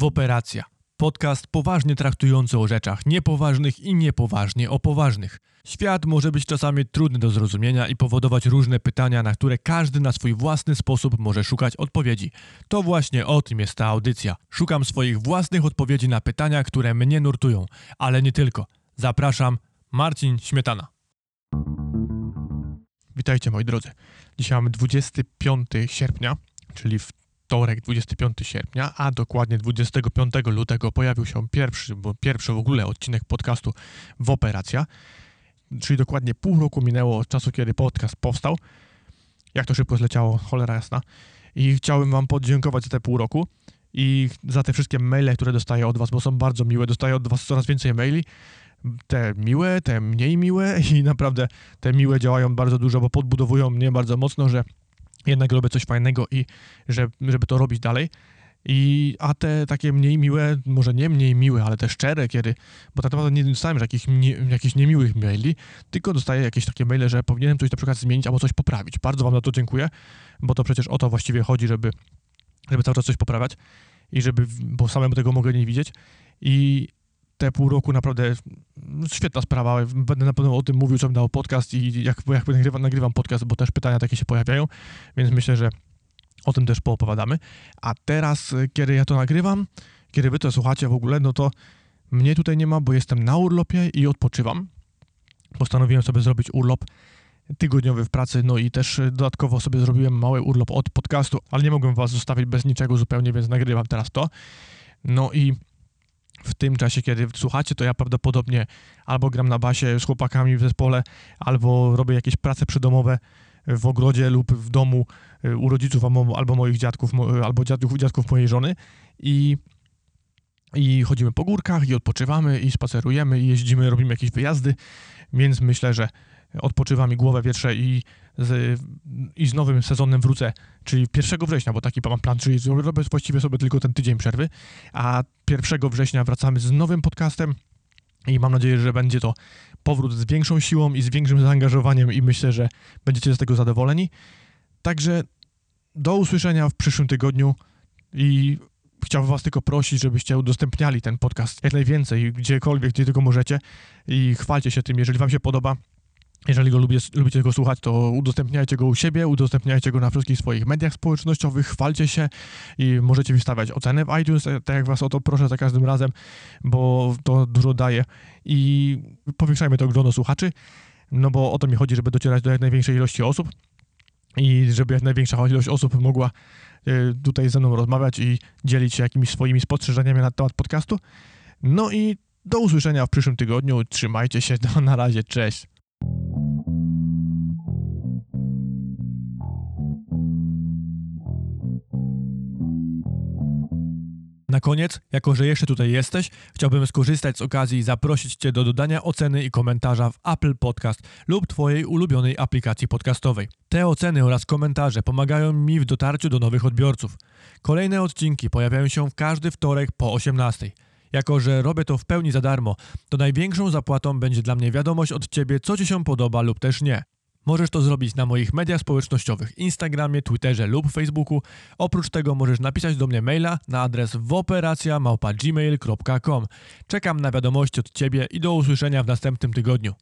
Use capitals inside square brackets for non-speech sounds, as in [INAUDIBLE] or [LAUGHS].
w Operacja. Podcast poważnie traktujący o rzeczach niepoważnych i niepoważnie o poważnych. Świat może być czasami trudny do zrozumienia i powodować różne pytania, na które każdy na swój własny sposób może szukać odpowiedzi. To właśnie o tym jest ta audycja. Szukam swoich własnych odpowiedzi na pytania, które mnie nurtują, ale nie tylko. Zapraszam, Marcin Śmietana. Witajcie moi drodzy. Dzisiaj mamy 25 sierpnia, czyli wtorek 25 sierpnia, a dokładnie 25 lutego pojawił się pierwszy, bo pierwszy w ogóle odcinek podcastu w Operacja, czyli dokładnie pół roku minęło od czasu, kiedy podcast powstał. Jak to szybko zleciało, cholera jasna. I chciałbym wam podziękować za te pół roku i za te wszystkie maile, które dostaję od was, bo są bardzo miłe. Dostaję od was coraz więcej maili te miłe, te mniej miłe i naprawdę te miłe działają bardzo dużo, bo podbudowują mnie bardzo mocno, że jednak robię coś fajnego i że, żeby to robić dalej. I, a te takie mniej miłe, może nie mniej miłe, ale te szczere, kiedy, bo tak naprawdę nie dostałem jakichś, nie, jakichś niemiłych maili, tylko dostaję jakieś takie maile, że powinienem coś na przykład zmienić albo coś poprawić. Bardzo Wam za to dziękuję, bo to przecież o to właściwie chodzi, żeby, żeby cały czas coś poprawiać i żeby, bo samemu tego mogę nie widzieć. I te pół roku naprawdę świetna sprawa. Będę na pewno o tym mówił, co dał podcast i jak, jak nagrywam, nagrywam podcast, bo też pytania takie się pojawiają, więc myślę, że o tym też poopowiadamy. A teraz, kiedy ja to nagrywam, kiedy wy to słuchacie w ogóle, no to mnie tutaj nie ma, bo jestem na urlopie i odpoczywam. Postanowiłem sobie zrobić urlop tygodniowy w pracy, no i też dodatkowo sobie zrobiłem mały urlop od podcastu, ale nie mogłem was zostawić bez niczego zupełnie, więc nagrywam teraz to. No i w tym czasie, kiedy słuchacie, to ja prawdopodobnie albo gram na basie z chłopakami w zespole, albo robię jakieś prace przydomowe w ogrodzie lub w domu y, u rodziców albo moich dziadków, albo dziadków, dziadków mojej żony. I, i chodzimy po górkach i odpoczywamy i spacerujemy i jeździmy, robimy jakieś wyjazdy, więc myślę, że odpoczywam i głowę wietrzę i z, i z nowym sezonem wrócę, czyli 1 września, bo taki mam plan, czyli robię właściwie sobie tylko ten tydzień przerwy, a 1 września wracamy z nowym podcastem i mam nadzieję, że będzie to powrót z większą siłą i z większym zaangażowaniem i myślę, że będziecie z tego zadowoleni. Także do usłyszenia w przyszłym tygodniu i chciałbym was tylko prosić, żebyście udostępniali ten podcast jak najwięcej, gdziekolwiek, gdzie tylko możecie i chwalcie się tym, jeżeli wam się podoba, jeżeli go lubię, lubicie go słuchać, to udostępniajcie go u siebie, udostępniajcie go na wszystkich swoich mediach społecznościowych, chwalcie się i możecie wystawiać oceny w iTunes, tak jak was o to proszę za każdym razem, bo to dużo daje i powiększajmy to grono słuchaczy, no bo o to mi chodzi, żeby docierać do jak największej ilości osób i żeby jak największa ilość osób mogła e, tutaj ze mną rozmawiać i dzielić się jakimiś swoimi spostrzeżeniami na temat podcastu. No i do usłyszenia w przyszłym tygodniu. Trzymajcie się, [LAUGHS] do, na razie, cześć. Na koniec, jako że jeszcze tutaj jesteś, chciałbym skorzystać z okazji i zaprosić Cię do dodania oceny i komentarza w Apple Podcast lub Twojej ulubionej aplikacji podcastowej. Te oceny oraz komentarze pomagają mi w dotarciu do nowych odbiorców. Kolejne odcinki pojawiają się w każdy wtorek po 18. Jako, że robię to w pełni za darmo, to największą zapłatą będzie dla mnie wiadomość od Ciebie, co Ci się podoba lub też nie. Możesz to zrobić na moich mediach społecznościowych, Instagramie, Twitterze lub Facebooku. Oprócz tego możesz napisać do mnie maila na adres wooperacja.gmail.com. Czekam na wiadomości od Ciebie i do usłyszenia w następnym tygodniu.